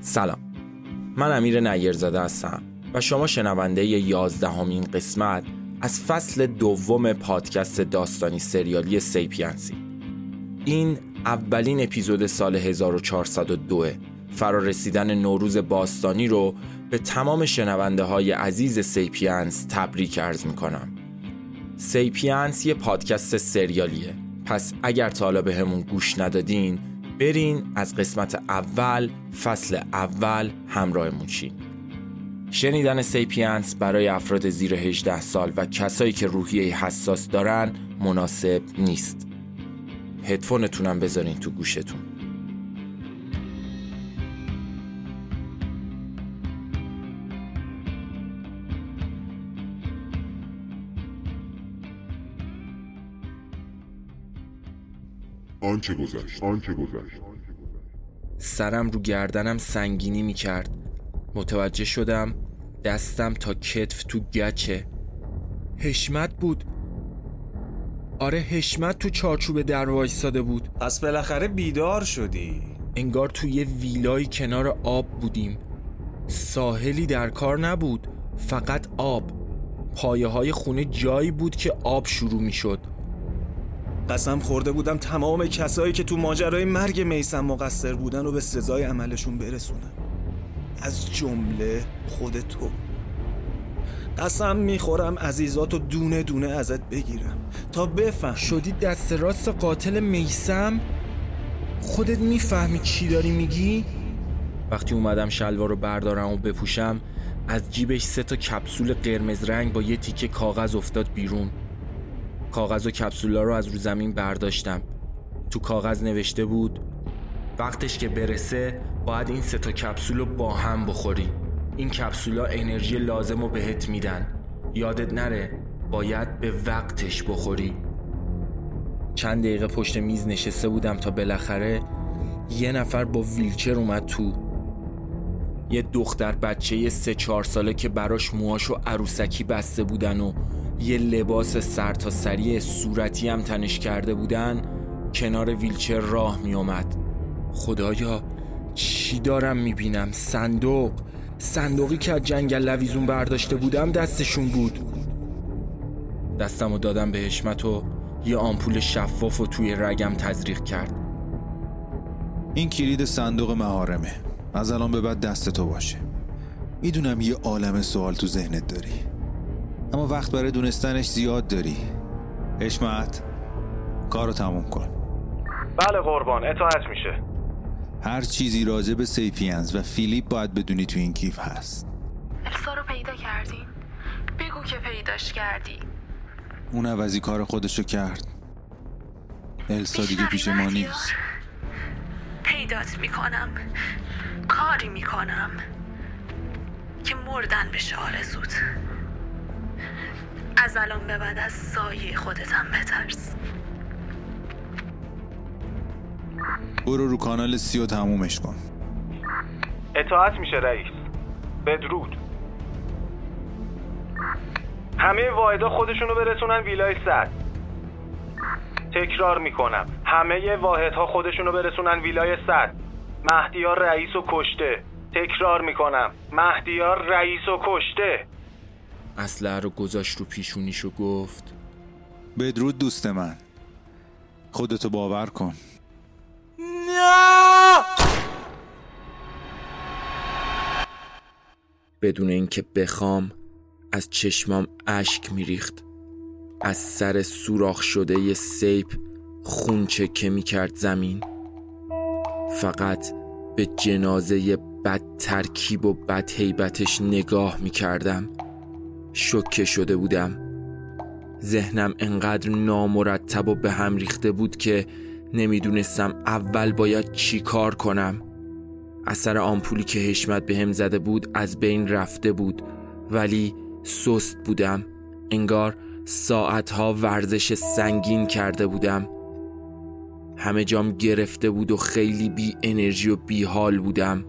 سلام. من امیر نیرزاده هستم و شما شنونده یازدهمین قسمت از فصل دوم پادکست داستانی سریالی سیپینسی. این اولین اپیزود سال 1402 فرارسیدن نوروز باستانی رو به تمام شنونده های عزیز سیپینس تبریک عرض می کنم سیپینس یه پادکست سریالیه. پس اگر تا حالا بهمون گوش ندادین برین از قسمت اول فصل اول همراهمون شین. شنیدن سیپینس برای افراد زیر 18 سال و کسایی که روحیه حساس دارن مناسب نیست. هدفونتونم بذارین تو گوشتون. آنچه گذشت آنچه گذشت. سرم رو گردنم سنگینی می کرد متوجه شدم دستم تا کتف تو گچه. حشمت بود. آره حشمت تو چارچوب در وایستاده بود. پس بالاخره بیدار شدی. انگار توی یه ویلای کنار آب بودیم. ساحلی در کار نبود فقط آب. پایه های خونه جایی بود که آب شروع می شد قسم خورده بودم تمام کسایی که تو ماجرای مرگ میسم مقصر بودن و به سزای عملشون برسونم از جمله خود تو. قسم می‌خورم عزیزاتو دونه دونه ازت بگیرم. تا بفهم شدی دست راست قاتل میسم خودت می‌فهمی چی داری میگی؟ وقتی اومدم شلوار رو بردارم و بپوشم از جیبش سه تا کپسول قرمز رنگ با یه تیکه کاغذ افتاد بیرون. کاغذ و کپسولا رو از رو زمین برداشتم. تو کاغذ نوشته بود وقتش که برسه باید این سه تا کپسول رو با هم بخوری. این کپسولا انرژی لازم رو بهت میدن. یادت نره باید به وقتش بخوری. چند دقیقه پشت میز نشسته بودم تا بالاخره یه نفر با ویلچر اومد تو. یه دختر بچه سه چهار ساله که براش موهاشو عروسکی بسته بودن و یه لباس سر تا سری صورتی هم تنش کرده بودن کنار ویلچر راه می اومد خدایا چی دارم می‌بینم؟ صندوق. صندوقی که از جنگل لویزون برداشته بودم دستشون بود. دستم و دادم به حشمت و یه آمپول شفاف و توی رگم تزریق کرد. این کلید صندوق مهارمه از الان به بعد دست تو باشه. می‌دونم یه عالم سوال تو ذهنت داری. اما وقت برای دونستنش زیاد داری. حشمت کارو تموم کن. بله قربان اطاعت میشه. هر چیزی راجع به سیپینز و فیلیپ باید بدونی تو این کیف هست. السا رو پیدا کردین؟ بگو که پیداش کردی. اون عوضی کار خودشو کرد. السا دیگه پیش ما نیست؟ پیدات می‌کنم. کاری می‌کنم. که مردن بشه آرزوت. از الان به بعد از سایه خودتم بترس. برو رو کانال سی و تمومش کن. اطاعت میشه رئیس. بدرود. همه واحدا خودشونو برسونن ویلای صد. تکرار می‌کنم. همه واحدها خودشونو برسونن ویلای صد. مهدیار رئیس و کشته. تکرار می‌کنم. مهدیار رئیس و کشته. اسلحه رو گذاشت رو پیشونیش و گفت بدرود دوست من. خودتو باور کن. بدون اینکه بخوام از چشمام اشک میریخت. از سر سوراخ شده ی سیپ خون چکه می‌کرد زمین. فقط به جنازه بد ترکیب و بد هیبتش نگاه می‌کردم. شکه شده بودم. ذهنم انقدر نامرتب و به هم ریخته بود که نمی‌دونستم اول باید چی کار کنم. اثر آمپولی که حشمت به هم زده بود از بین رفته بود ولی سست بودم. انگار ساعتها ورزش سنگین کرده بودم. همه جام گرفته بود و خیلی بی انرژی و بی حال بودم.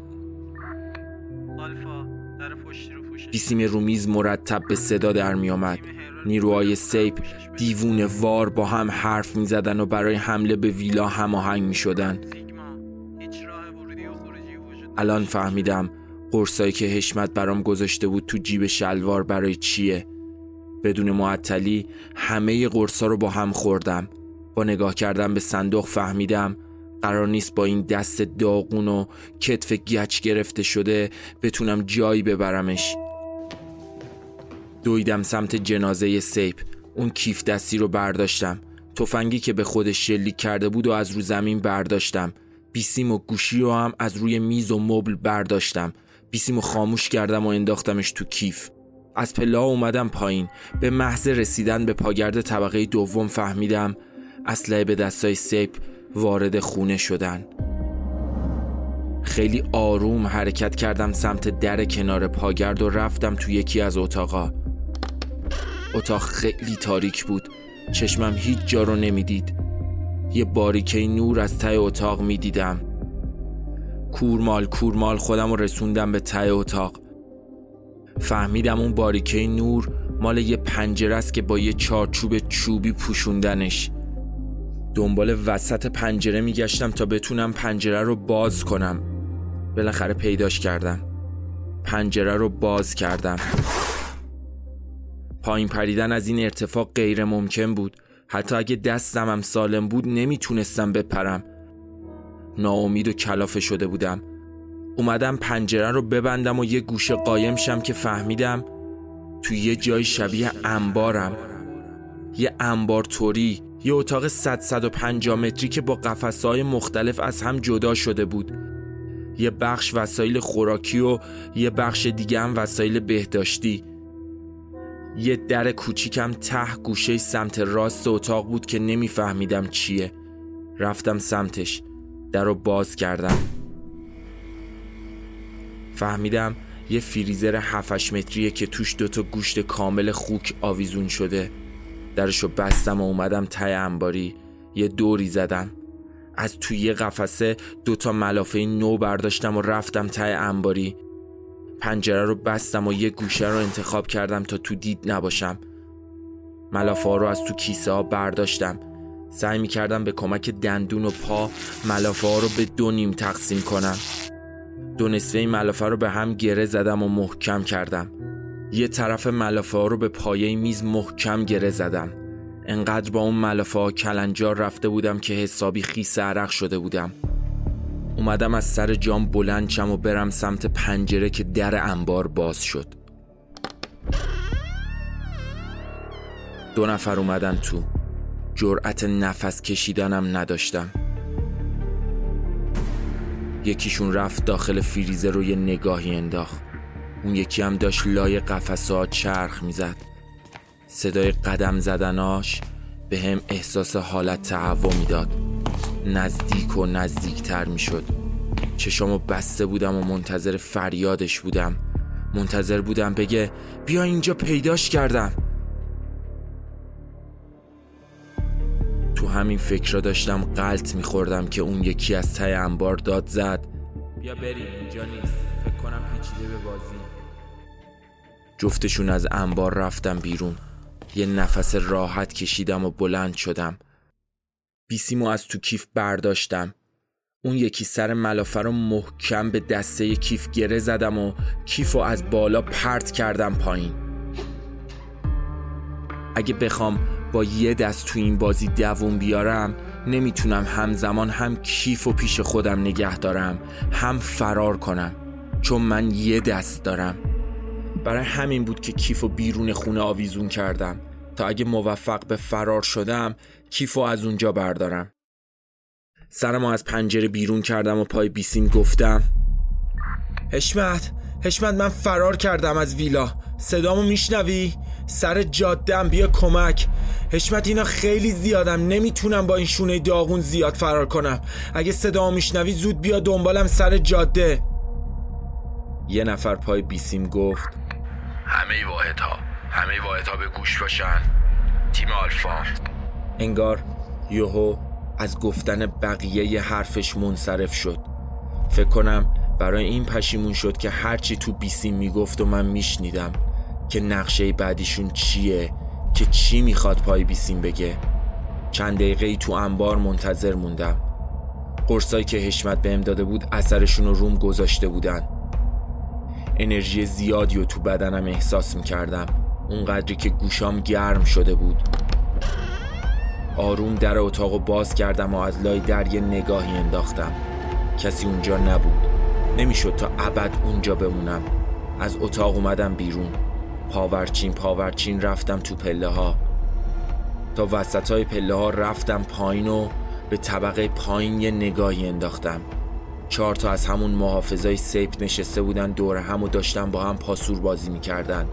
بیسیم رومیز مرتب به صدا در می آمد نیروهای سیپ دیوونه وار با هم حرف می زدن و برای حمله به ویلا هماهنگ می شدن الان فهمیدم قرصایی که حشمت برام گذاشته بود تو جیب شلوار برای چیه. بدون معطلی همه قرصا رو با هم خوردم. با نگاه کردم به صندوق فهمیدم قرار نیست با این دست داغون و کتف گچ گرفته شده بتونم جایی ببرمش. دویدم سمت جنازه سیپ اون کیف دستی رو برداشتم. تفنگی که به خودش شلیک کرده بود و از رو زمین برداشتم. بیسیم و گوشی رو هم از روی میز و مبل برداشتم. بیسیم و خاموش کردم و انداختمش تو کیف. از پلا اومدم پایین. به محض رسیدن به پاگرد طبقه دوم فهمیدم اسلحه به دستای سیپ وارد خونه شدن. خیلی آروم حرکت کردم سمت در کنار پاگرد و رفتم تو یکی از اتاقا. اتاق خیلی تاریک بود. چشمم هیچ جا رو نمی‌دید. یه باریکه نور از ته اتاق می‌دیدم. کورمال کورمال خودم رو رسوندم به ته اتاق. فهمیدم اون باریکه نور مال یه پنجره است که با یه چارچوب چوبی پوشوندنش. دنبال وسط پنجره میگشتم تا بتونم پنجره رو باز کنم. بالاخره پیداش کردم. پنجره رو باز کردم. پایین پریدن از این ارتفاع غیر ممکن بود. حتی اگه دستم هم سالم بود نمی‌تونستم بپرم. ناامید و کلافه شده بودم. اومدم پنجره رو ببندم و یه گوشه قایم شم که فهمیدم توی یه جای شبیه انبارم. یه انبار توری یه اتاق 100 150 متری که با قفسهای مختلف از هم جدا شده بود. یه بخش وسایل خوراکی و یه بخش دیگه هم وسایل بهداشتی. یه در کوچیکم ته گوشه سمت راست اتاق بود که نمیفهمیدم چیه. رفتم سمتش در رو باز کردم. فهمیدم یه فریزر 7 متریه که توش دوتا گوشت کامل خوک آویزون شده. درشو بستم و اومدم ته انباری. یه دوری زدم. از توی یه قفسه دوتا ملافه نو برداشتم و رفتم ته انباری. پنجره رو بستم و یه گوشه رو انتخاب کردم تا تو دید نباشم. ملافه ها رو از تو کیسه ها برداشتم. سعی می کردم به کمک دندون و پا ملافه ها رو به دو نیم تقسیم کنم. دو نصفه ملافه رو به هم گره زدم و محکم کردم. یه طرف ملافه ها رو به پایه میز محکم گره زدم. انقدر با اون ملافه ها کلنجار رفته بودم که حسابی خیس عرق شده بودم. اومدم از سر جام بلند شم و برم سمت پنجره که در انبار باز شد. دو نفر اومدن تو. جرأت نفس کشیدنم نداشتم. یکیشون رفت داخل فریزر رو یه نگاهی انداخت. اون یکی هم داشت لای قفسه چرخ می‌زد. صدای قدم زدناش به هم احساس حالت تهوع می‌داد. نزدیک و نزدیکتر می‌شد. چشامو بسته بودم و منتظر فریادش بودم. منتظر بودم بگه بیا اینجا پیداش کردم. تو همین فکر را داشتم قلط میخوردم که اون یکی از ته انبار داد زد. بیا بریم اینجا نیست. فکر کنم پیچیده به بازی. جفتشون از انبار رفتم بیرون. یه نفس راحت کشیدم و بلند شدم. بیسیمو از تو کیف برداشتم. اون یکی سر ملافه رو محکم به دسته کیف گره زدم و کیف رو از بالا پرت کردم پایین. اگه بخوام با یه دست تو این بازی دووم بیارم نمی‌تونم همزمان هم کیف و پیش خودم نگه دارم هم فرار کنم چون من یه دست دارم. برای همین بود که کیف و بیرون خونه آویزون کردم. تا اگه موفق به فرار شدم کیف و از اونجا بردارم. سرمو از پنجره بیرون کردم و پای بیسیم گفتم حشمت حشمت من فرار کردم از ویلا. صدامو میشنوی؟ سر جادم بیا کمک. حشمت اینا خیلی زیادم نمی‌تونم با این شونه داغون زیاد فرار کنم. اگه صدامو میشنوی زود بیا دنبالم سر جاده. یه نفر پای بیسیم گفت همه واحد ها همه واحد ها به گوش باشن. تیم آلفا. انگار یوهو از گفتن بقیه ی حرفش منصرف شد. فکر کنم برای این پشیمون شد که هرچی تو بیسیم می‌گفت و من میشنیدم که نقشه بعدیشون چیه که چی می‌خواد پای بیسیم بگه. چند دقیقه ای تو انبار منتظر موندم. قرصایی که حشمت بهم داده بود اثرشون رو روم گذاشته بودن. انرژی زیادی رو تو بدنم احساس می‌کردم. اونقدری که گوشام گرم شده بود. آروم در اتاق باز کردم و از لای در یه نگاهی انداختم. کسی اونجا نبود. نمی‌شد تا ابد اونجا بمونم. از اتاق اومدم بیرون. پاورچین پاورچین رفتم تو پله ها تا وسط های پله ها رفتم پایین و به طبقه پایین یه نگاهی انداختم. چهار تا از همون محافظای سیپ نشسته بودن دور هم و داشتن با هم پاسور بازی می‌کردن.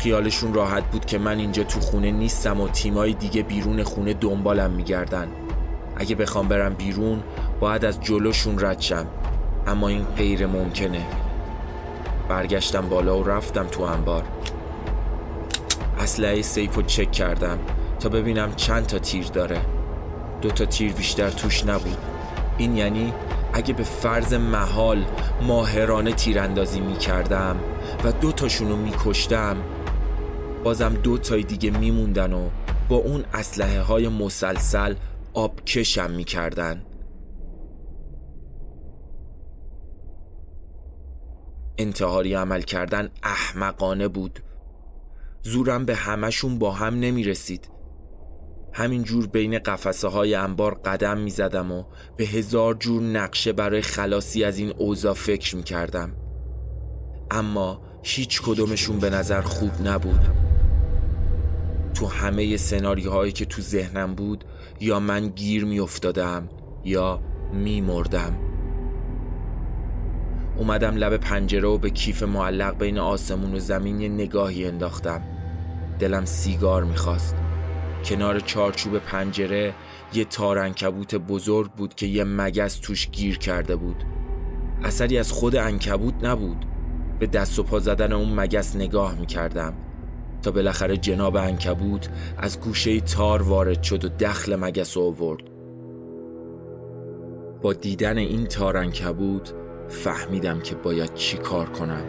خیالشون راحت بود که من اینجا تو خونه نیستم و تیمای دیگه بیرون خونه دنبالم میگردن. اگه بخوام برم بیرون باید از جلوشون رد شم. اما این غیر ممکنه. برگشتم بالا و رفتم تو انبار. اسلحه سیپو چک کردم تا ببینم چند تا تیر داره. دو تا تیر بیشتر توش نبود. این یعنی اگه به فرض محال ماهرانه تیراندازی می کردم و دو تاشونو می کشتم بازم دو تای دیگه میموندن و با اون اسلحه های مسلسل آبکشم می‌کردن. انتحاری عمل کردن احمقانه بود. زورم به همشون با هم نمی رسید همین جور بین قفسه های انبار قدم می زدم و به هزار جور نقشه برای خلاصی از این اوضاع فکر می کردم اما هیچ کدومشون به نظر خوب نبود. تو همه سناریوهایی که تو ذهنم بود یا من گیر می افتادم یا می مردم اومدم لب پنجره و به کیف معلق بین آسمون و زمین یه نگاهی انداختم. دلم سیگار می‌خواست. کنار چارچوب پنجره یه تارنکبوت بزرگ بود که یه مگس توش گیر کرده بود. اثری از خود انکبوت نبود. به دست و پا زدن اون مگس نگاه می‌کردم. تا بالاخره جناب انکبوت از گوشه تار وارد شد و دخل مگس آورد. با دیدن این تار انکبوت فهمیدم که باید چی کار کنم.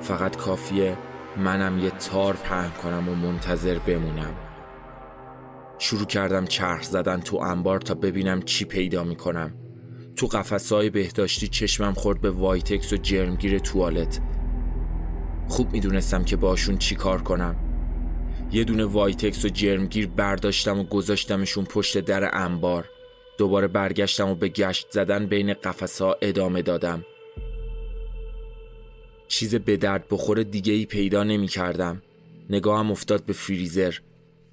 فقط کافیه منم یه تار پهن کنم و منتظر بمونم. شروع کردم چرخ زدن تو انبار تا ببینم چی پیدا می‌کنم. تو قفسه‌های بهداشتی چشمم خورد به وایتکس و جرمگیر توالت. خوب می‌دونستم که باشون چی کار کنم. یه دونه وایتکس و جرمگیر برداشتم و گذاشتمشون پشت در انبار. دوباره برگشتم و به گشت زدن بین قفسه‌ها ادامه دادم. چیز به درد بخور دیگه ای پیدا نمی کردم نگاهم افتاد به فریزر.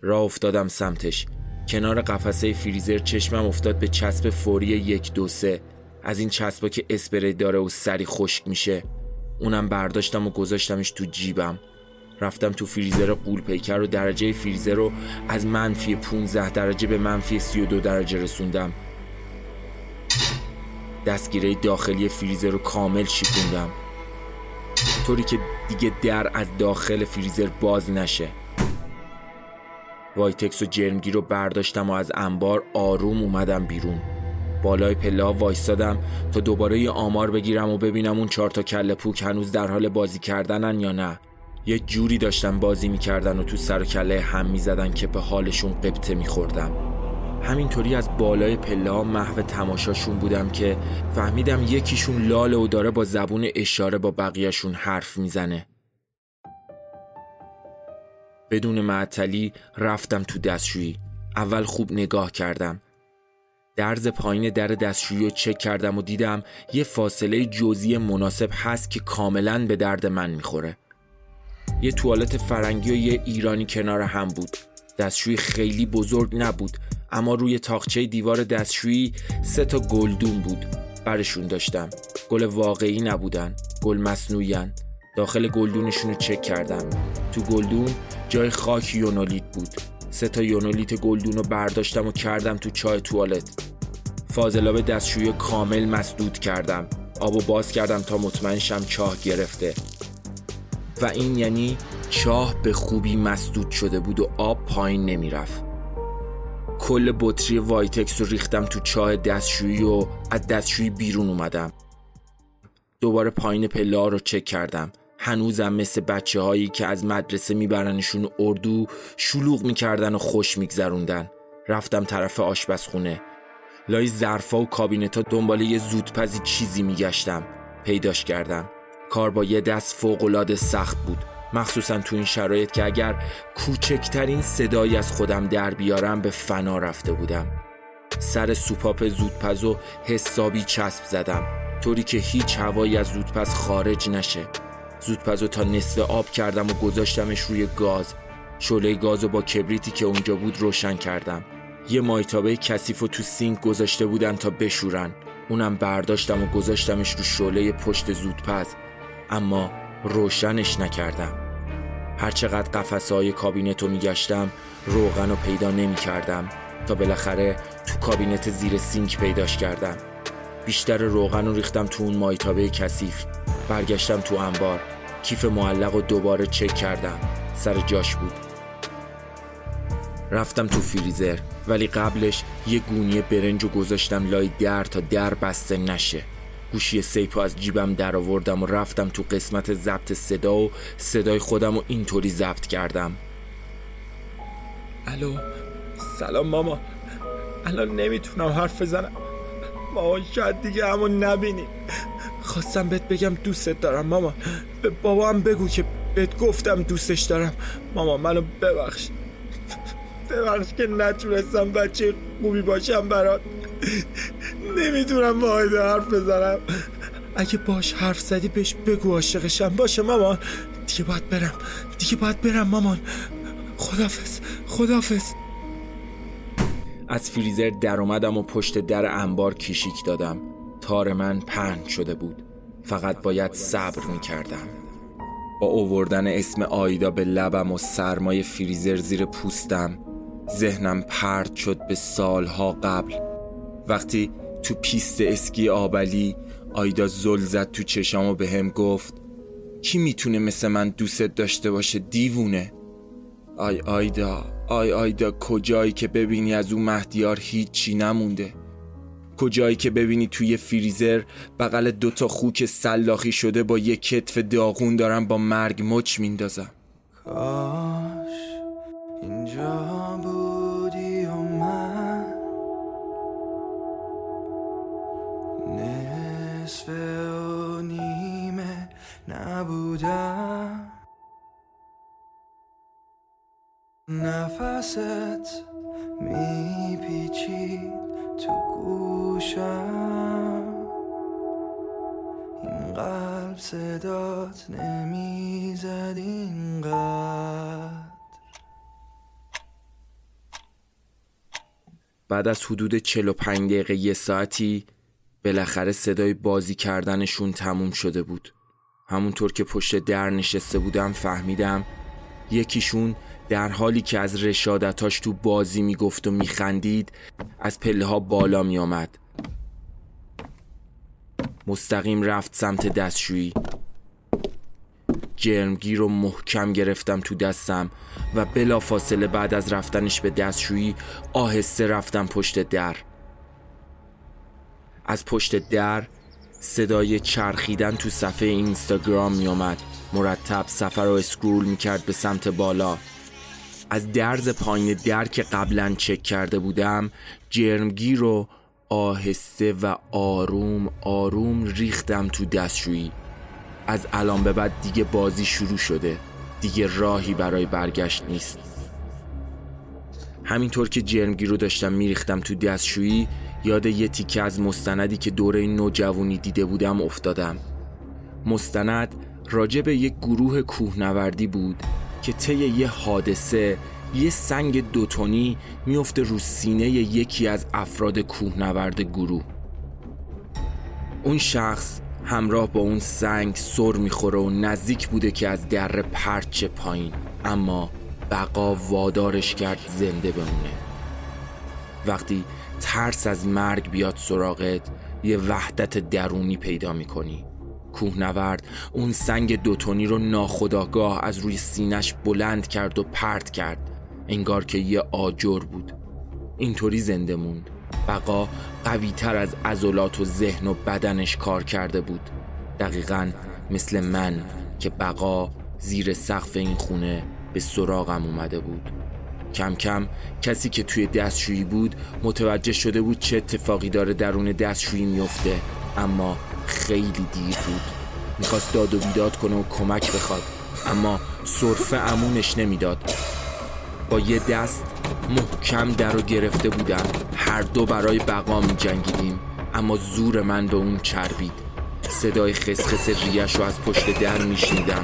راه افتادم سمتش. کنار قفسه فریزر چشمم افتاد به چسب فوری یک دو سه. از این چسبا که اسپری داره و سریع خشک میشه. اونم برداشتم و گذاشتمش تو جیبم. رفتم تو فریزر غول پیکر و درجه فریزر رو از منفی 15 درجه به منفی 32 درجه رسوندم. دستگیره داخلی فریزر رو کامل شیکوندم طوری که دیگه در از داخل فریزر باز نشه. وایتکس و جرمگیر رو برداشتم و از انبار آروم اومدم بیرون. بالای پله وایستادم تا دوباره یه آمار بگیرم و ببینم اون چهار تا کله پوک هنوز در حال بازی کردنن یا نه. یه جوری داشتن بازی می‌کردن و تو سر و کله هم می‌زدن که به حالشون قبطه میخوردم. همینطوری از بالای پله ها محو تماشاشون بودم که فهمیدم یکیشون لاله و داره با زبون اشاره با بقیهشون حرف می‌زنه. بدون معطلی رفتم تو دستشویی. اول خوب نگاه کردم. درز پایین در دستشویی رو چک کردم و دیدم یه فاصله جزئی مناسب هست که کاملا به درد من می‌خوره. یه توالت فرنگی و یه ایرانی کنار هم بود. دستشویی خیلی بزرگ نبود اما روی تاخچه دیوار دستشویی سه تا گلدون بود. برشون داشتم. گل واقعی نبودن گل مصنوعی داخل گلدونشون رو چک کردم. تو گلدون جای خاک یونولیت بود. سه تا یونولیت گلدون رو برداشتم و کردم تو چاه توالت. فاضلاب دستشویی کامل مسدود کردم. آب و باز کردم تا مطمئن شم چاه گرفته. و این یعنی چاه به خوبی مسدود شده بود و آب پایین نمی‌رفت. کل بطری وایتکس رو ریختم تو چاه دستشویی و از دستشویی بیرون اومدم. دوباره پایین پله رو چک کردم. هنوزم مثل بچه هایی که از مدرسه میبرنشون اردو شلوغ می‌کردن و خوش میگذروندن. رفتم طرف آشپزخونه. لای ظرفا و کابینتا دنبال یه زودپزی چیزی میگشتم. پیداش کردم. کار با یه دست فوقالعاده سخت بود. مخصوصا تو این شرایط که اگر کوچکترین صدایی از خودم در بیارم به فنا رفته بودم. سر سوپاپ زودپزو حسابی چسب زدم. طوری که هیچ هوایی از زودپز خارج نشه. زودپزو تا نصف آب کردم و گذاشتمش روی گاز. شعله گازو با کبریتی که اونجا بود روشن کردم. یه مایتابه کثیف و تو سینک گذاشته بودن تا بشورن. اونم برداشتم و گذاشتمش رو شعله پشت زودپز. اما روشنش نکردم. هرچقدر قفسه های کابینت رو میگشتم روغن رو پیدا نمی کردم تا بالاخره تو کابینت زیر سینک پیداش کردم. بیشتر روغن رو ریختم تو اون مایتابه کثیف. برگشتم تو انبار. کیف معلق و دوباره چک کردم. سر جاش بود. رفتم تو فریزر ولی قبلش یه گونی برنج و گذاشتم لای در تا در بسته نشه. گوشی سیپو از جیبم در آوردم و رفتم تو قسمت ضبط صدا و صدای خودم رو اینطوری ضبط کردم. الو سلام ماما. الان نمی‌تونم حرف بزنم. ماما شاید دیگه همون نبینی. خواستم بهت بگم دوستت دارم ماما. به بابام بگو که بهت گفتم دوستش دارم. ماما منو ببخش. ببخش که نتونستم بچه خوبی باشم برات. نمی‌تونم با حرف بزنم. اگه باش حرف زدی بهش بگو عاشقشم. باشه مامان دیگه باید برم. دیگه باید برم مامان. خدافز خدافز از فریزر در اومدم و پشت در انبار کیشیک دادم. تار من پهن شده بود. فقط باید صبر می‌کردم. با اووردن اسم آیدا به لبم و سرمای فریزر زیر پوستم ذهنم پرد شد به سالها قبل. وقتی تو پیست اسکی آبعلی آیدا زل زد تو چشام و بهم گفت کی می‌تونه مثل من دوستت داشته باشه دیوونه؟ آی آیدا آی آیدا کجایی که ببینی از اون مهدیار هیچی نمونده؟ کجایی که ببینی توی فریزر بغل دوتا خوک سلاخی شده با یه کتف داغون دارم با مرگ مچ میندازم. کاش اینجا بودی و من نصف و نیمه نبودم. نفست میپیچید تو گوشم این قلب صدات نمی‌زد اینقدر. بعد از حدود 45 دقیقه یه ساعتی بالاخره صدای بازی کردنشون تموم شده بود. همونطور که پشت در نشسته بودم فهمیدم یکیشون در حالی که از رشادتاش تو بازی می‌گفت و میخندید از پله ها بالا میآمد. مستقیم رفت سمت دستشویی. جرمگیر رو محکم گرفتم تو دستم و بلا فاصله بعد از رفتنش به دستشویی آهسته رفتم پشت در. از پشت در صدای چرخیدن تو صفحه اینستاگرام می آمد مرتب سفر رو اسکرول می کرد به سمت بالا. از درز پایین در که قبلا چک کرده بودم جرمگیر رو آهسته و آروم آروم ریختم تو دستشویی. از الان به بعد دیگه بازی شروع شده. دیگه راهی برای برگشت نیست. همینطور که جرمگیر رو داشتم میریختم تو دستشویی یاد یه تیکه از مستندی که دوره نوجوانی دیده بودم افتادم. مستند راجع به یک گروه کوهنوردی بود که طی یه حادثه یه سنگ دوتونی میفته رو سینه یکی از افراد کوهنورد گروه. اون شخص همراه با اون سنگ سر می‌خوره و نزدیک بوده که از دره پرچه پایین اما بقا وادارش کرد زنده بمونه وقتی ترس از مرگ بیاد سراغت یه وحدت درونی پیدا می‌کنی. کوهنورد اون سنگ دوتونی رو ناخداگاه از روی سینش بلند کرد و پرت کرد. انگار که یه آجر بود. اینطوری زنده موند. بقا قوی تر از عضلات و ذهن و بدنش کار کرده بود. دقیقا مثل من که بقا زیر سقف این خونه به سراغم اومده بود. کم کم کسی که توی دستشویی بود متوجه شده بود چه اتفاقی داره درون دستشویی میفته اما خیلی دیر بود. می‌خواست داد و بیداد کنه و کمک بخواد. اما صرفه امونش نمی‌داد. با یه دست محکم در رو گرفته بودم. هر دو برای بقا می جنگیدیم اما زور من به اون چربید. صدای خسخس ریش رو از پشت در میشنیدم.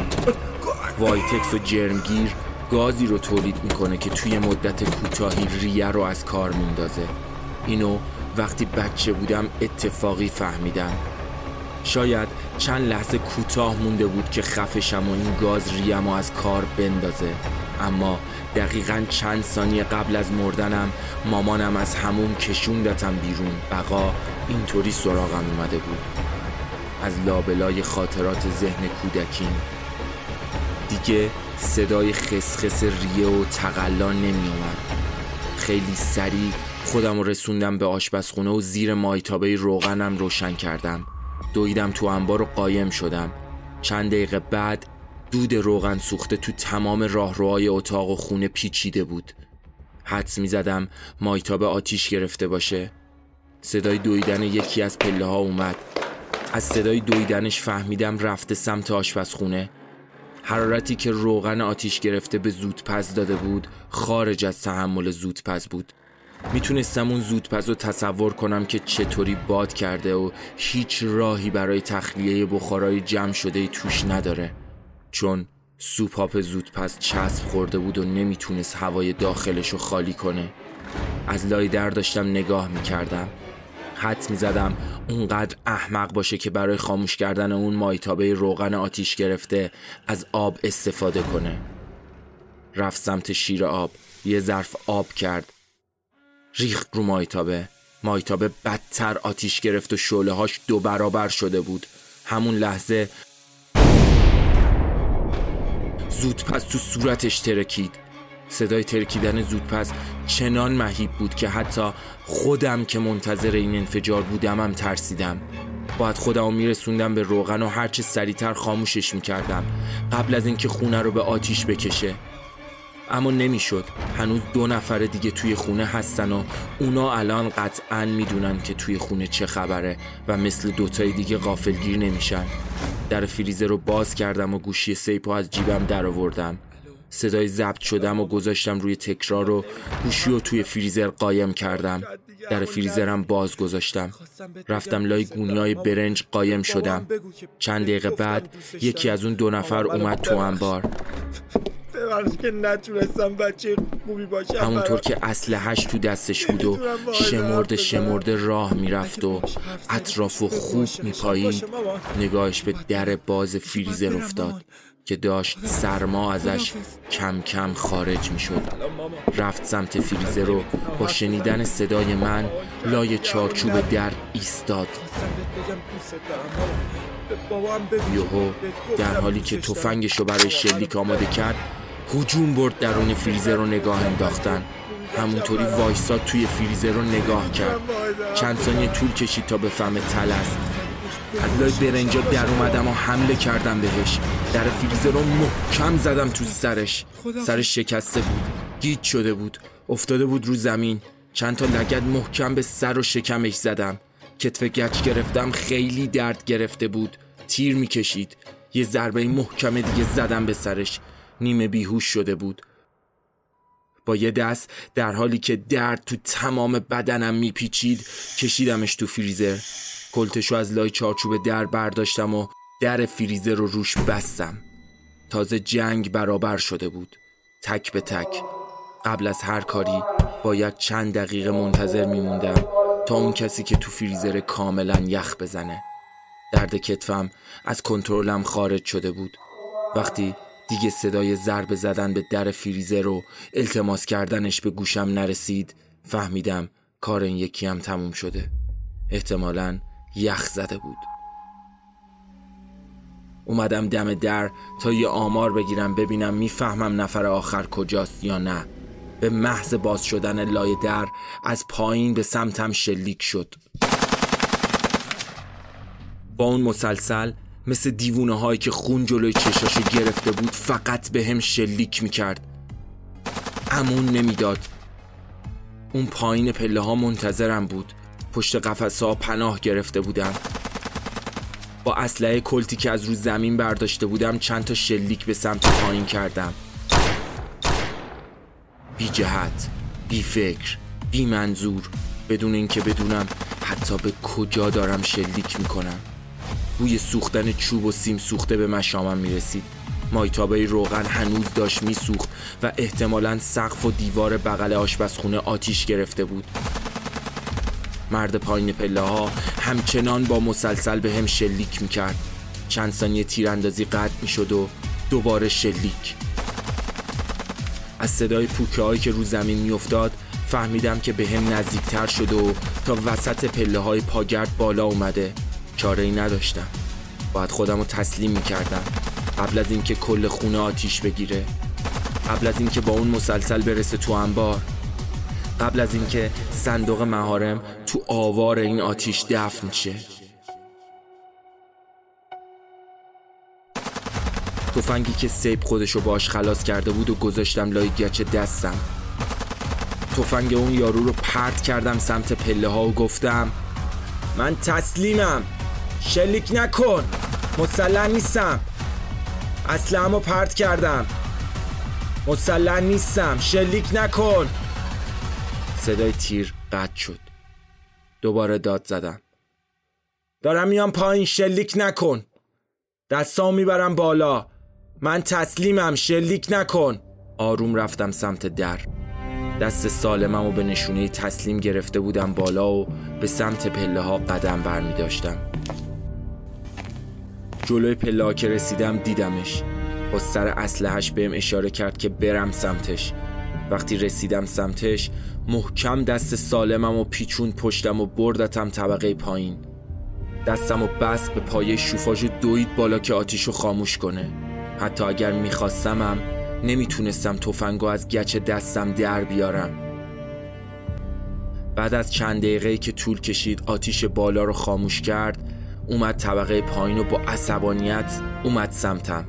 وایتکس و جرمگیر گازی رو تولید می‌کنه که توی مدت کوتاهی ریه رو از کار میندازه. اینو وقتی بچه بودم اتفاقی فهمیدم. شاید چند لحظه کوتاه مونده بود که خفشم و این گاز ریم و از کار بندازه. اما دقیقا چند ثانیه قبل از مردنم مامانم از هموم کشوندتم بیرون. بقا اینطوری سراغم اومده بود. از لابلای خاطرات ذهن کودکیم. دیگه صدای خسخس ریه و تقلا نمی اومد خیلی سریع خودم رسوندم به آشپزخونه و زیر مایتابه روغنم روشن کردم. دویدم تو انبار و قایم شدم. چند دقیقه بعد دود روغن سوخته تو تمام راهروهای اتاق و خونه پیچیده بود. حدس می زدم مایتابه آتیش گرفته باشه. صدای دویدن یکی از پله ها اومد. از صدای دویدنش فهمیدم رفته سمت آشپزخونه. حرارتی که روغن آتیش گرفته به زودپز داده بود خارج از تحمل زودپز بود. می‌تونستم اون زودپز رو تصور کنم که چطوری باد کرده و هیچ راهی برای تخلیه بخارای جمع شده توش نداره. چون سوپاپ زودپز چسب خورده بود و نمی‌تونست هوای داخلش رو خالی کنه. از لای در داشتم نگاه می‌کردم. حد می‌زدم اونقدر احمق باشه که برای خاموش کردن اون مایتابه روغن آتیش گرفته از آب استفاده کنه. رفت سمت شیر آب یه ظرف آب کرد. ریخت رو مایتابه. مایتابه بدتر آتیش گرفت و شعله هاش دو برابر شده بود. همون لحظه زودپس تو صورتش ترکید. صدای ترکیدن زودپس چنان مهیب بود که حتی خودم که منتظر این انفجار بودمم ترسیدم. باید خودمو میرسوندم به روغن و هرچه سریعتر خاموشش می‌کردم. قبل از اینکه خونه رو به آتیش بکشه. اما نمی‌شد. هنوز دو نفر دیگه توی خونه هستن و اونا الان قطعا می‌دونن که توی خونه چه خبره و مثل دوتای دیگه غافلگیر نمیشن. در فریزر رو باز کردم و گوشی سیپو از جیبم در آوردم. صدای ضبط شدم و گذاشتم روی تکرار و گوشی رو توی فریزر قایم کردم. در فریزرم باز گذاشتم. رفتم لای گونیای برنج قایم شدم. چند دقیقه بعد یکی از اون دو نفر اومد تو انبار. که نتونستم بچه خوبی باشم همونطور که اسلحهش تو دستش بود و شمرده شمرده راه می‌رفت و اطراف و خوب میپایید نگاهش به در باز فریزر افتاد که داشت سرما ازش کم کم خارج می‌شد. رفت سمت فریزر رو با شنیدن صدای من لای چارچوب در ایستاد. یوهو در حالی که تفنگش رو برای شلیک آماده کرد هجوم برد درون فریزر رو نگاه انداختن. همونطوری وایساد توی فریزر رو نگاه کرد. چند ثانیه طول کشید تا بفهمه تل است. از لای برنجا در اومدم و حمله کردم بهش. در فریزر رو محکم زدم تو سرش. سرش شکسته بود. گیج شده بود. افتاده بود رو زمین. چند تا لگد محکم به سر و شکمش زدم. کتف گچ گرفتم خیلی درد گرفته بود. تیر می‌کشید. یه ضربه محکم دیگه زدم به سرش. نیمه بیهوش شده بود. با یه دست در حالی که درد تو تمام بدنم میپیچید کشیدمش تو فریزر. کلتشو از لای چارچوب در برداشتم و در فریزر رو روش بستم. تازه جنگ برابر شده بود. تک به تک. قبل از هر کاری باید چند دقیقه منتظر میموندم تا اون کسی که تو فریزر کاملا یخ بزنه. درد کتفم از کنترلم خارج شده بود. وقتی دیگه صدای ضربه زدن به در فریزر و التماس کردنش به گوشم نرسید فهمیدم کار این یکی هم تموم شده. احتمالا یخ زده بود. اومدم دم در تا یه آمار بگیرم ببینم می‌فهمم نفر آخر کجاست یا نه. به محض باز شدن لای در از پایین به سمتم شلیک شد. با اون مسلسل مثل دیوونه هایی که خون جلوی چشاشو گرفته بود فقط به هم شلیک می‌کرد. امون نمی‌داد. اون پایین پله ها منتظرم بود. پشت قفسه ها پناه گرفته بودم. با اسلحه کلتی که از رو زمین برداشته بودم چند تا شلیک به سمت پایین کردم. بی جهت بی فکر بی منظور بدون اینکه بدونم حتی به کجا دارم شلیک می‌کنم. بوی سوختن چوب و سیم سوخته به مشامم می‌رسید. مایتابه روغن هنوز داشت میسوخت و احتمالا سقف و دیوار بغل آشپزخونه آتیش گرفته بود. مرد پایین پله ها همچنان با مسلسل به هم شلیک می‌کرد. چند ثانیه تیراندازی قطع می‌شد و دوباره شلیک. از صدای پوکه که رو زمین میافتاد فهمیدم که به هم نزدیکتر شده و تا وسط پله های پاگرد بالا اومده. چاره ای نداشتم. باید خودم رو تسلیم می‌کردم. قبل از اینکه کل خونه آتیش بگیره. قبل از اینکه با اون مسلسل برسه تو انبار. قبل از اینکه صندوق مهارم تو آوار این آتیش دفن شه. تفنگی که سیب خودشو باش خلاص کرده بود و گذاشتم لای گچ دستم. تفنگ اون یارو رو پرت کردم سمت پله ها و گفتم من تسلیمم. شلیک نکن. مسلح نیستم. رو پرت کردم. مسلح نیستم. شلیک نکن. صدای تیر قطع شد. دوباره داد زدم. دارم میام پایین شلیک نکن. دستام می‌برم بالا. من تسلیمم شلیک نکن. آروم رفتم سمت در. دست سالمم و به نشونه تسلیم گرفته بودم بالا و به سمت پله ها قدم برمی داشتم جلوی پله ها که رسیدم دیدمش. با سر اسلحش بهم اشاره کرد که برم سمتش. وقتی رسیدم سمتش محکم دست سالمم و پیچون پشتم و بردتم طبقه پایین. دستم و بس به پایه شوفاژ دوید بالا که آتیشو خاموش کنه. حتی اگر میخواستمم نمی‌تونستم تفنگو از گچ دستم در بیارم. بعد از چند دقیقه که طول کشید آتیش بالا رو خاموش کرد اومد طبقه پایین و با عصبانیت اومد سمتم.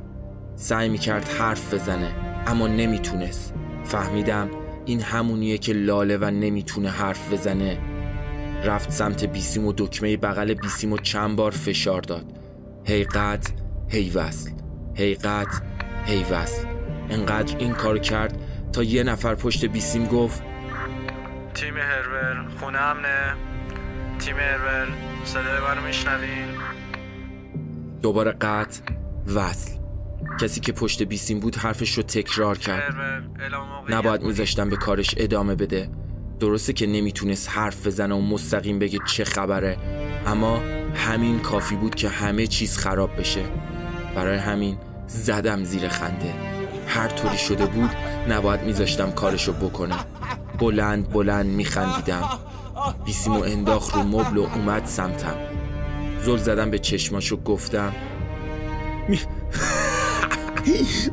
سعی می‌کرد حرف بزنه اما نمی‌تونست. فهمیدم این همونیه که لاله و نمی‌تونه حرف بزنه. رفت سمت بیسیم و دکمه بغل بیسیم و چند بار فشار داد. هی قطع هی وصل هی قطع هی وصل انقدر این کار کرد تا یه نفر پشت بیسیم گفت تیم هرور خونه امنه. تیم هرور صدای منو میشنوین؟ دوباره قطع وصل. کسی که پشت بیسیم بود حرفش رو تکرار کرد. نباید. میذاشتم به کارش ادامه بده. درسته که نمی‌تونست حرف بزنه و مستقیم بگه چه خبره. اما همین کافی بود که همه چیز خراب بشه. برای همین زدم زیر خنده. هر طوری شده بود نباید میذاشتم کارشو بکنه. بلند بلند میخندیدم. بیسیمو انداخت رو مبل و اومد سمتم. زل زدم به چشماشو گفتم می...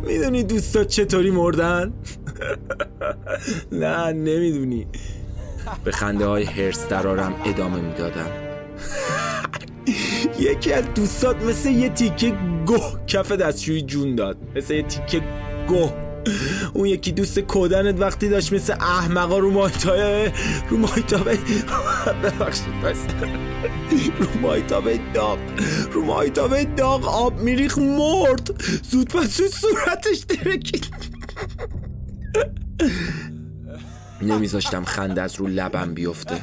می‌دونی دوستات چطوری مردن؟ نه نمی‌دونی. به خنده های هرس درارم ادامه می‌دادم. یکی از دوستات مثل یه تیکه گوه کف دستشویی جون داد. مثل یه تیکه گوه. اون یکی دوست کودنت وقتی داشت مثل احمقا رو مایتابه رو مایتابه ببخشید بس. رو مایتابه داغ. رو مایتابه داغ آب میریخ مرد. زود پس صورتش درکید نمیذاشتم خنده از رو لبم بیفته.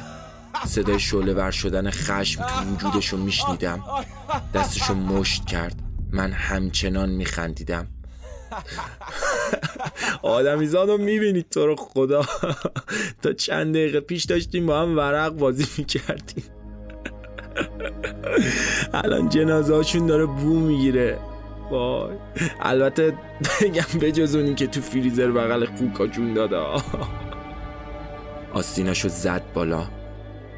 صدای شعله ور شدن خشم تو وجودشو میشنیدم دستشو مشت کرد. من همچنان میخندیدم. آدمیزاد رو می‌بینید تو رو خدا. تا چند دقیقه پیش داشتیم با هم ورق بازی می‌کردیم. الان جنازه هاشون داره بو می‌گیره. وای. البته بگم بجز اونی که تو فریزر بغل خوکا جون داده. آستیناشو زد بالا.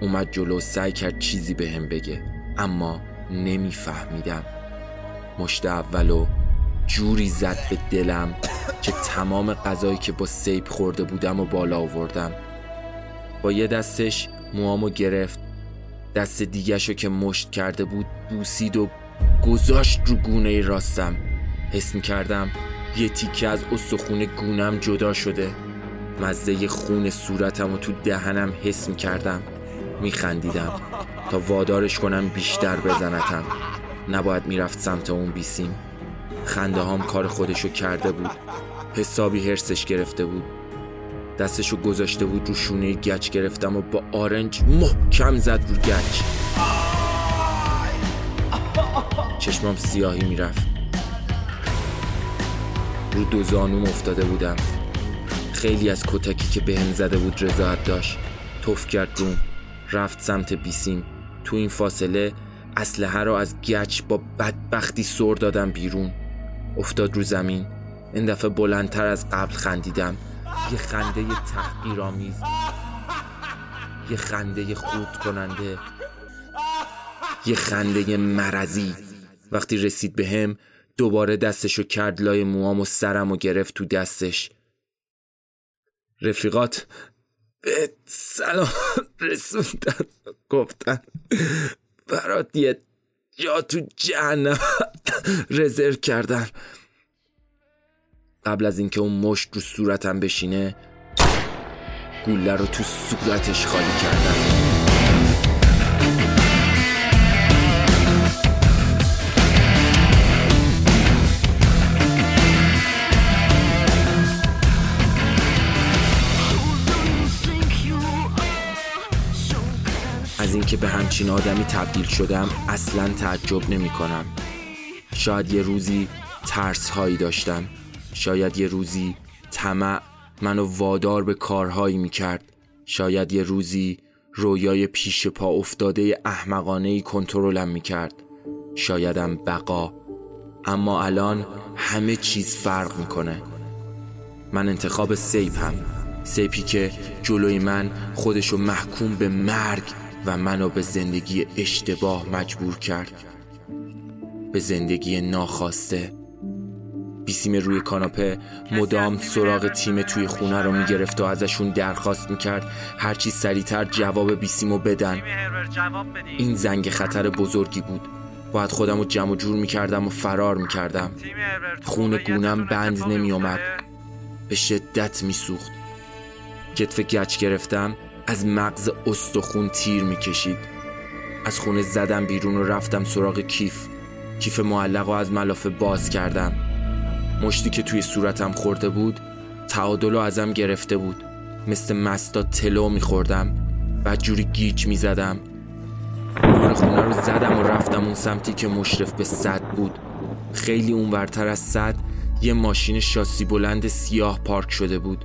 اومد جلو سعی کرد چیزی به هم بگه. اما نمیفهمیدم. مشت اولو جوری زد به دلم که تمام غذایی که با سیب خورده بودم و بالا آوردم. با یه دستش موامو گرفت دست دیگهشو که مشت کرده بود بوسید و گذاشت رو گونه راستم. حس می کردم یه تیکه از استخون گونم جدا شده. مزه خون صورتم و تو دهنم حس می کردم می خندیدم تا وادارش کنم بیشتر بزنتم. نباید می‌رفت سمت اون بیسیم. خنده هام کار خودشو کرده بود. حسابی هرسش گرفته بود. دستشو گذاشته بود رو شونه گچ گرفتم و با آرنج محکم زد رو گچ. چشمام سیاهی می‌رفت. رو دو زانوم افتاده بودم. خیلی از کتکی که بهم زده بود رضایت داشت. توف کرد روم. رفت سمت بیسیم. تو این فاصله اسلحه را از گچ با بدبختی سر دادم بیرون. افتاد رو زمین. این دفعه بلندتر از قبل خندیدم. یه خنده تحقیرآمیز. یه خنده خورد کننده یه خنده مرزی وقتی رسید به هم دوباره دستشو کرد لای موام و سرم و گرفت تو دستش. رفیقات به سلام رسوندن. گفتن برات یه جا تو جهنم. رزرو کردن. قبل از اینکه اون مشت رو صورتم بشینه گوله رو تو صورتش خالی کردم. از اینکه به همچین آدمی تبدیل شدم اصلا تعجب نمی کنم شاید یه روزی ترس هایی داشتم. شاید یه روزی طمع منو وادار به کارهایی می کرد شاید یه روزی رویای پیش پا افتاده احمقانه ای کنترلم می کرد شایدم بقا. اما الان همه چیز فرق می‌کنه. من انتخاب سیپم. سیپی که جلوی من خودشو محکوم به مرگ و منو به زندگی اشتباه مجبور کرد. به زندگی ناخواسته. بیسیم روی کاناپه مدام سراغ تیم توی خونه رو می‌گرفت و ازشون درخواست می‌کرد هرچی سریعتر جواب بیسیمو بدن. این زنگ خطر بزرگی بود. باید خودم رو جمع جور می‌کردم و فرار می‌کردم. خون گونم بند نمیومد به شدت میسوخت. کتف گچ گرفتم از مغز استخون تیر می‌کشید. از خونه زدم بیرون و رفتم سراغ کیف. کیف معلق از ملافه باز کردم. مشتی که توی صورتم خورده بود تعادل رو ازم گرفته بود. مثل مستا تلو میخوردم بعد جوری گیج می‌زدم. کنار خونه رو زدم و رفتم اون سمتی که مشرف به صد بود. خیلی اونورتر از صد یه ماشین شاسی بلند سیاه پارک شده بود.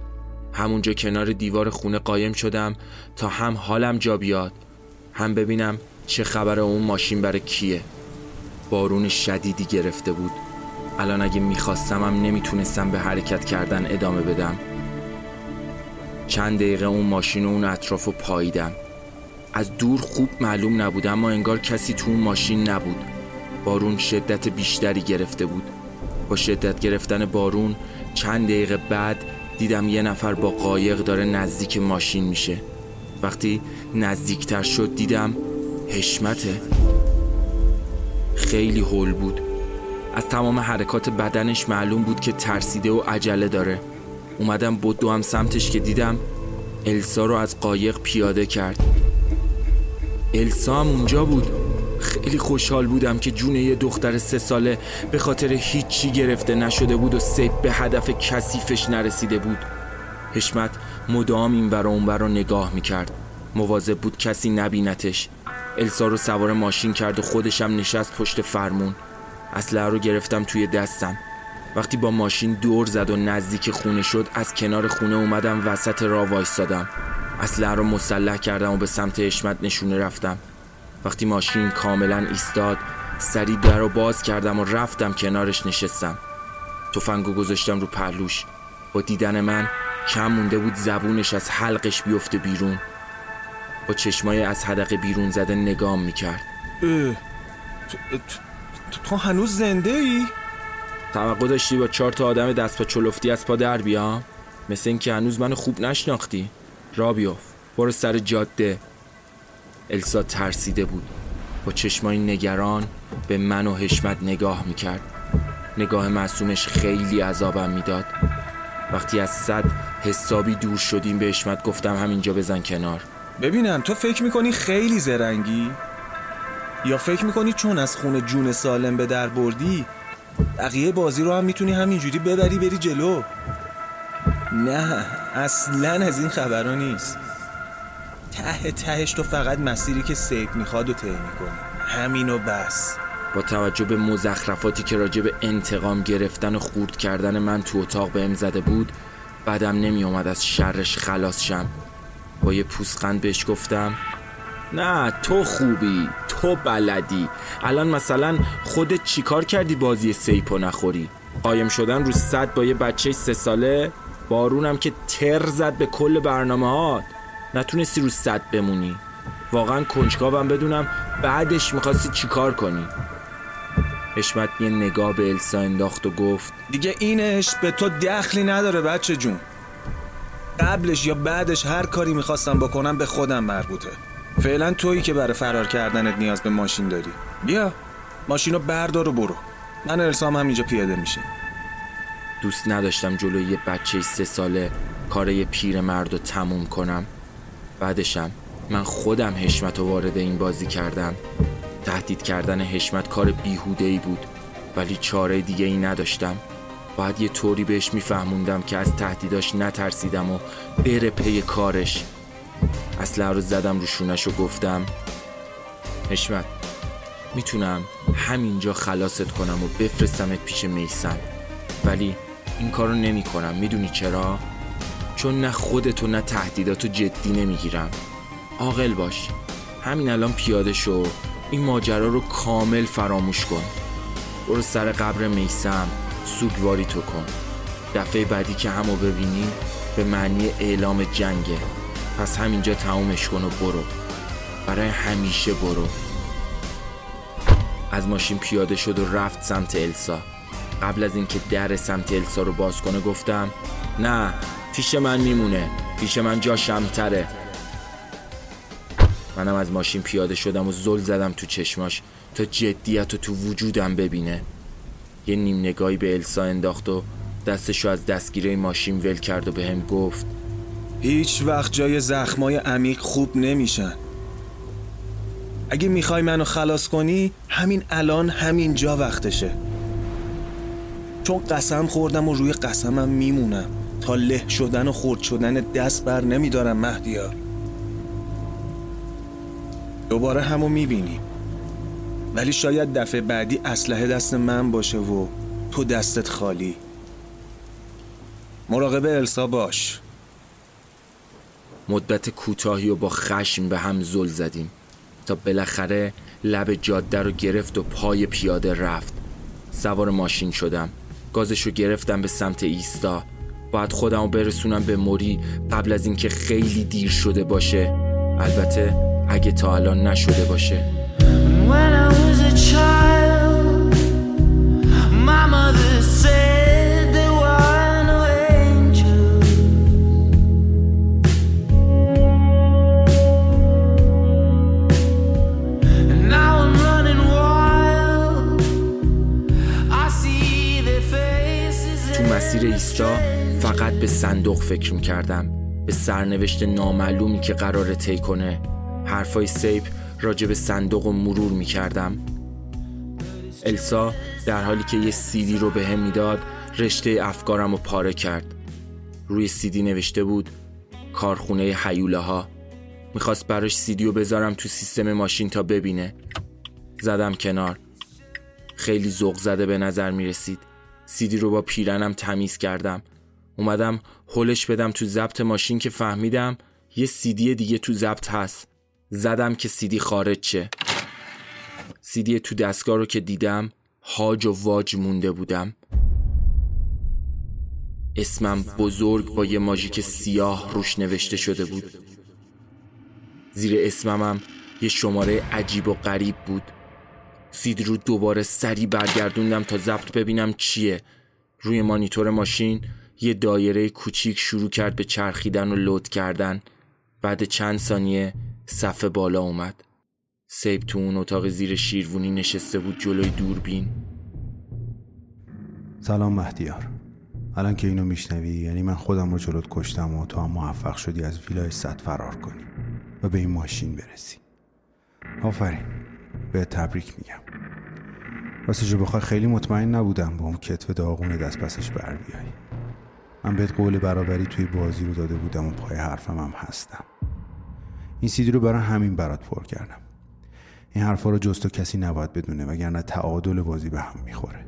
همونجا کنار دیوار خونه قایم شدم تا هم حالم جا بیاد. هم ببینم چه خبر اون ماشین برای کیه. بارون شدیدی گرفته بود. الان اگه می‌خواستم هم نمی‌تونستم به حرکت کردن ادامه بدم. چند دقیقه اون ماشین و اون اطراف رو پاییدم. از دور خوب معلوم نبود اما انگار کسی تو اون ماشین نبود. بارون شدت بیشتری گرفته بود. با شدت گرفتن بارون چند دقیقه بعد دیدم یه نفر با قایق داره نزدیک ماشین میشه. وقتی نزدیکتر شد دیدم حشمته. خیلی هول بود. از تمام حرکات بدنش معلوم بود که ترسیده و عجله داره. اومدم بدو هم سمتش که دیدم السا رو از قایق پیاده کرد. السا هم اونجا بود. خیلی خوشحال بودم که جون یه دختر سه ساله به خاطر هیچی گرفته نشده بود و سیب به هدف کثیفش نرسیده بود. حشمت مدام این ور اون رو نگاه می‌کرد. مواظب بود کسی نبینتش. السا رو سوار ماشین کرد و خودشم نشست پشت فرمون. اسلحه رو گرفتم توی دستم. وقتی با ماشین دور زد و نزدیک خونه شد از کنار خونه اومدم وسط را وایستادم. اسلحه رو مسلح کردم و به سمت حشمت نشونه رفتم. وقتی ماشین کاملا ایستاد سری در رو باز کردم و رفتم کنارش نشستم. تفنگو گذاشتم رو پهلوش. با دیدن من کم مونده بود زبونش از حلقش بیفته بیرون. با چشمای از حدقه بیرون زده نگام می‌کرد. اه، تو, تو, تو هنوز زنده ای؟ توقع داشتی با چهار تا آدم دست پا چلفتی از پا در بیام مثل اینکه هنوز منو خوب نشناختی. را بیاف برو سر جاده. السا ترسیده بود. با چشمای نگران به من و حشمت نگاه می‌کرد. نگاه معصومش خیلی عذابم می‌داد. وقتی از صد حسابی دور شدیم به حشمت گفتم همینجا بزن کنار. ببینم تو فکر می‌کنی خیلی زرنگی؟ یا فکر می‌کنی چون از خون جون سالم به در بردی بقیه بازی رو هم می‌تونی همینجوری ببری بری جلو؟ نه اصلا از این خبرها نیست. ته تهش تو فقط مسیری که سیف می‌خواد و طی می‌کنی. همین و بس. با توجه به مزخرفاتی که راجع به انتقام گرفتن و خورد کردن من تو اتاق بهم زده بود بعدم نمی اومد از شرش خلاص شم. با یه پوسخند بهش گفتم نه تو خوبی تو بلدی. الان مثلا خودت چیکار کردی بازی سیپو نخوری؟ قایم شدن رو صد با یه بچه سه ساله؟ بارونم که تر زد به کل برنامه هات نتونستی رو صد بمونی. واقعا کنجکاوم بدونم بعدش می‌خواستی چیکار کنی. حشمت یه نگاه به السا انداخت و گفت دیگه اینش به تو دخلی نداره بچه جون. قبلش یا بعدش هر کاری می‌خواستم بکنم به خودم مربوطه. فعلا تویی که برای فرار کردنت نیاز به ماشین داری. بیا ماشینو بردار و برو. من السا هم همینجا پیاده میشیم. دوست نداشتم جلوی یه بچه سه ساله کار یه پیر مرد رو تموم کنم. بعدشم من خودم حشمت رو وارد این بازی کردم. تهدید کردن حشمت کار بیهوده ای بود ولی چاره دیگه ای نداشتم. باید یه طوری بهش میفهموندم که از تهدیداش نترسیدم و بره پی کارش. اسلحه رو زدم رو شونش و گفتم حشمت می‌تونم همینجا خلاصت کنم و بفرستمت پیش میسم ولی این کارو نمی کنم می‌دونی چرا؟ چون نه خودتو نه تهدیداتو جدی نمی‌گیرم. عاقل باش همین الان پیاده شو. این ماجرا رو کامل فراموش کن. برو سر قبر میسم سوگواری تو کن. دفعه بعدی که همو ببینی به معنی اعلام جنگه. پس همینجا تمومش کن و برو. برای همیشه برو. از ماشین پیاده شد و رفت سمت السا. قبل از اینکه در سمت السا رو باز کنه گفتم نه پیش من میمونه. پیش من جاشمتره منم از ماشین پیاده شدم و زل زدم تو چشماش تا جدیت رو تو وجودم ببینه. یه نیم نگاهی به السا انداخت و دستشو از دستگیره ماشین ول کرد و به هم گفت هیچ وقت جای زخمای عمیق خوب نمیشن. اگه می‌خوای منو خلاص کنی همین الان همین جا وقتشه. چون قسم خوردم و روی قسمم میمونم. تا له شدن و خورد شدن دست بر نمیدارم مهدیار دوباره همو می‌بینیم ولی شاید دفعه بعدی اسلحه دست من باشه و تو دستت خالی. مراقب السا باش. مدت کوتاهی و با خشم به هم زل زدیم تا بالاخره لب جاده رو گرفت و پای پیاده رفت. سوار ماشین شدم. گازش رو گرفتم به سمت ایستا. باید خودم رو برسونم به موری قبل از اینکه خیلی دیر شده باشه. البته اگه تا الان نشده باشه. مسیر ایستا فقط به صندوق فکر می‌کردم. به سرنوشت نامعلومی که قراره طی کنه. حرفای سیپ راجع به صندوق و مرور می‌کردم. السا در حالی که یه سیدی رو به هم می‌داد رشته افکارم رو پاره کرد. روی سیدی نوشته بود کارخونه حیوله ها می‌خواست براش سیدی رو بذارم تو سیستم ماشین تا ببینه. زدم کنار. خیلی ذوق زده به نظر می رسید سیدی رو با پیرنم تمیز کردم. اومدم هلش بدم تو ضبط ماشین که فهمیدم یه سیدی دیگه تو ضبط هست. زدم که سیدی خارج شه. سیدی تو دستگاه رو که دیدم هاج و واج مونده بودم. اسمم بزرگ با یه ماژیک سیاه روش نوشته شده بود. زیر اسممم یه شماره عجیب و غریب بود. سیدی رو دوباره سری برگردوندم تا ضبط ببینم چیه. روی مانیتور ماشین یه دایره کوچیک شروع کرد به چرخیدن و لود کردن. بعد چند ثانیه صفحه بالا اومد. سیب تو اون اتاق زیر شیروونی نشسته بود جلوی دوربین. سلام مهدیار الان که اینو میشنوی یعنی من خودم رو جلوت کشتم و تو هم موفق شدی از ویلای صد فرار کنی و به این ماشین برسی. آفرین. به تبریک میگم. راستش بخوای خیلی مطمئن نبودم با اون کتف داغون دست پسش بر بیای. من بهت قول برابری توی بازی رو داده بودم و پای حرفم هم هستم. این سیدی رو برای همین برات پر کردم. این حرفا رو جز تو کسی نباید بدونه وگرنه تعادل بازی به هم می‌خوره.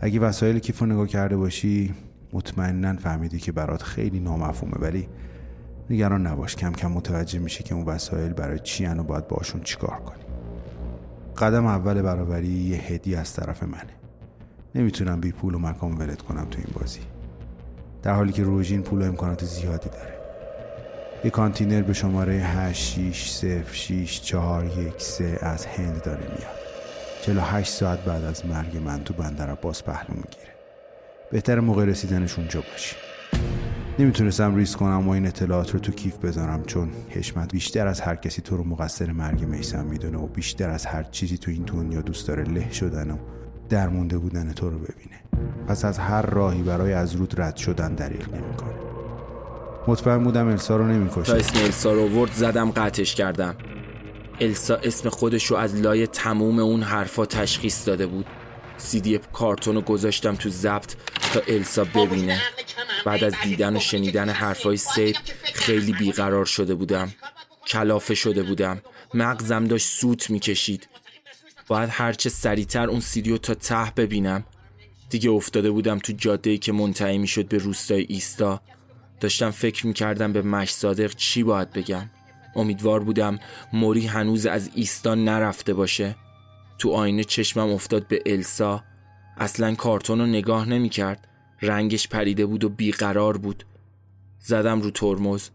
اگه وسایل کیف رو نگاه کرده باشی مطمئنا فهمیدی که برات خیلی نامفهومه. ولی نگران نباش کم کم متوجه میشی که اون وسایل برای چی و باید باشون چیکار کنی. قدم اول برابری یه هدیه از طرف منه. نمی‌تونم بی پول و مکان ولت کنم تو این بازی. در حالی که روژین پول و امکانات زیادی داره. یه کانتینر به شماره 860641 از هند داره میاد. 48 ساعت بعد از مرگ من تو بندر عباس پهلو می‌گیره. بهتر موقع رسیدنش اونجا باشی. نمی‌تونستم ریسک کنم و این اطلاعات رو تو کیف بذارم چون حشمت بیشتر از هر کسی تو رو مقصر مرگ میسم می‌دونه و بیشتر از هر چیزی تو این دنیا دوست داره له شدن و درمونده بودن تو رو ببینه. پس از هر راهی برای از رود رد شدن دریغ نمی‌کنه. مطمئن بودم السا رو تا نمی‌کشه اسم السا رو ورد زدم قطعش کردم السا اسم خودش رو از لای تموم اون حرفا تشخیص داده بود سیدی کارتون رو گذاشتم تو ضبط تا السا ببینه بعد از دیدن و شنیدن حرفای سید خیلی بیقرار شده بودم کلافه شده بودم مغزم داشت سوت می‌کشید باید هرچه سریعتر اون سیدی رو تا ته ببینم دیگه افتاده بودم تو جاده‌ای که منتهی می‌شد به روستای ایستا داشتم فکر می‌کردم به مش صادق چی باید بگم. امیدوار بودم موری هنوز از ایستا نرفته باشه. تو آینه چشمم افتاد به السا. اصلا کارتون رو نگاه نمی‌کرد. رنگش پریده بود و بیقرار بود. زدم رو ترمز.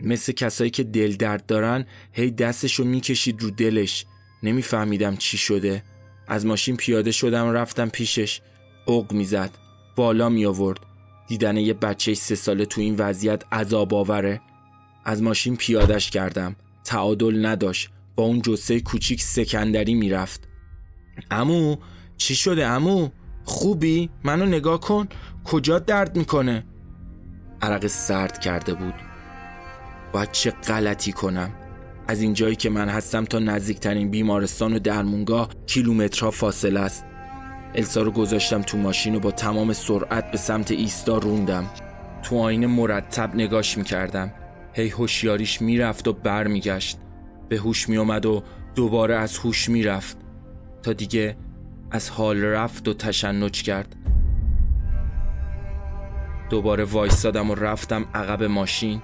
مثل کسایی که دل درد دارن هی دستش رو می‌کشید رو دلش. نمیفهمیدم چی شده. از ماشین پیاده شدم رفتم پیشش. اوق می‌زد. بالا می آورد دیدن یه بچه سه ساله تو این وضعیت عذاب آوره؟ از ماشین پیادش کردم. تعادل نداشت. با اون جسه کوچیک سکندری می‌رفت. امو چی شده امو خوبی؟ منو نگاه کن. کجا درد می‌کنه؟ عرق سرد کرده بود. باید چه غلطی کنم؟ از این جایی که من هستم تا نزدیکترین بیمارستان و درمونگاه کیلومترها فاصله است. السا رو گذاشتم تو ماشین و با تمام سرعت به سمت ایستا روندم. تو آینه مرتب نگاش می‌کردم. هی هوشیاریش می‌رفت و بر میگشت به هوش میومد و دوباره از هوش می‌رفت. تا دیگه از حال رفت و تشنج کرد. دوباره وایستادم و رفتم عقب ماشین.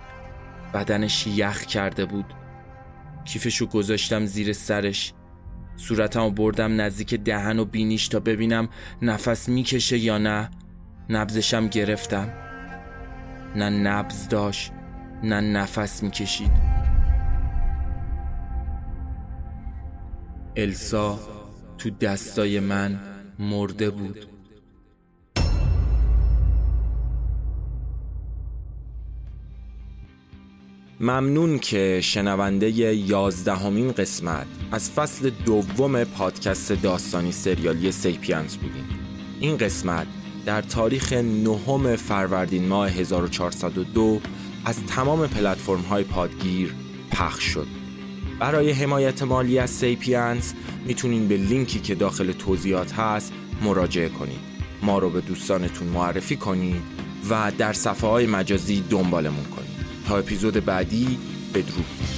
بدنش یخ کرده بود. کیفشو گذاشتم زیر سرش. صورتمو بردم نزدیک دهن و بینیش تا ببینم نفس می‌کشه یا نه. نبزشم گرفتم. نه نبز داشت نه نفس می‌کشید. السا تو دستای من مرده بود. ممنون که شنونده یازدهمین قسمت از فصل دوم پادکست داستانی سریالی سیپینز بودیم. این قسمت در تاریخ نهم فروردین ماه 1402 از تمام پلتفرم های پادگیر پخش شد. برای حمایت مالی از سیپینز می‌تونین به لینکی که داخل توضیحات هست مراجعه کنید. ما رو به دوستانتون معرفی کنید و در صفحه های مجازی دنبالمون کنید. تا اپیزود بعدی بدرود.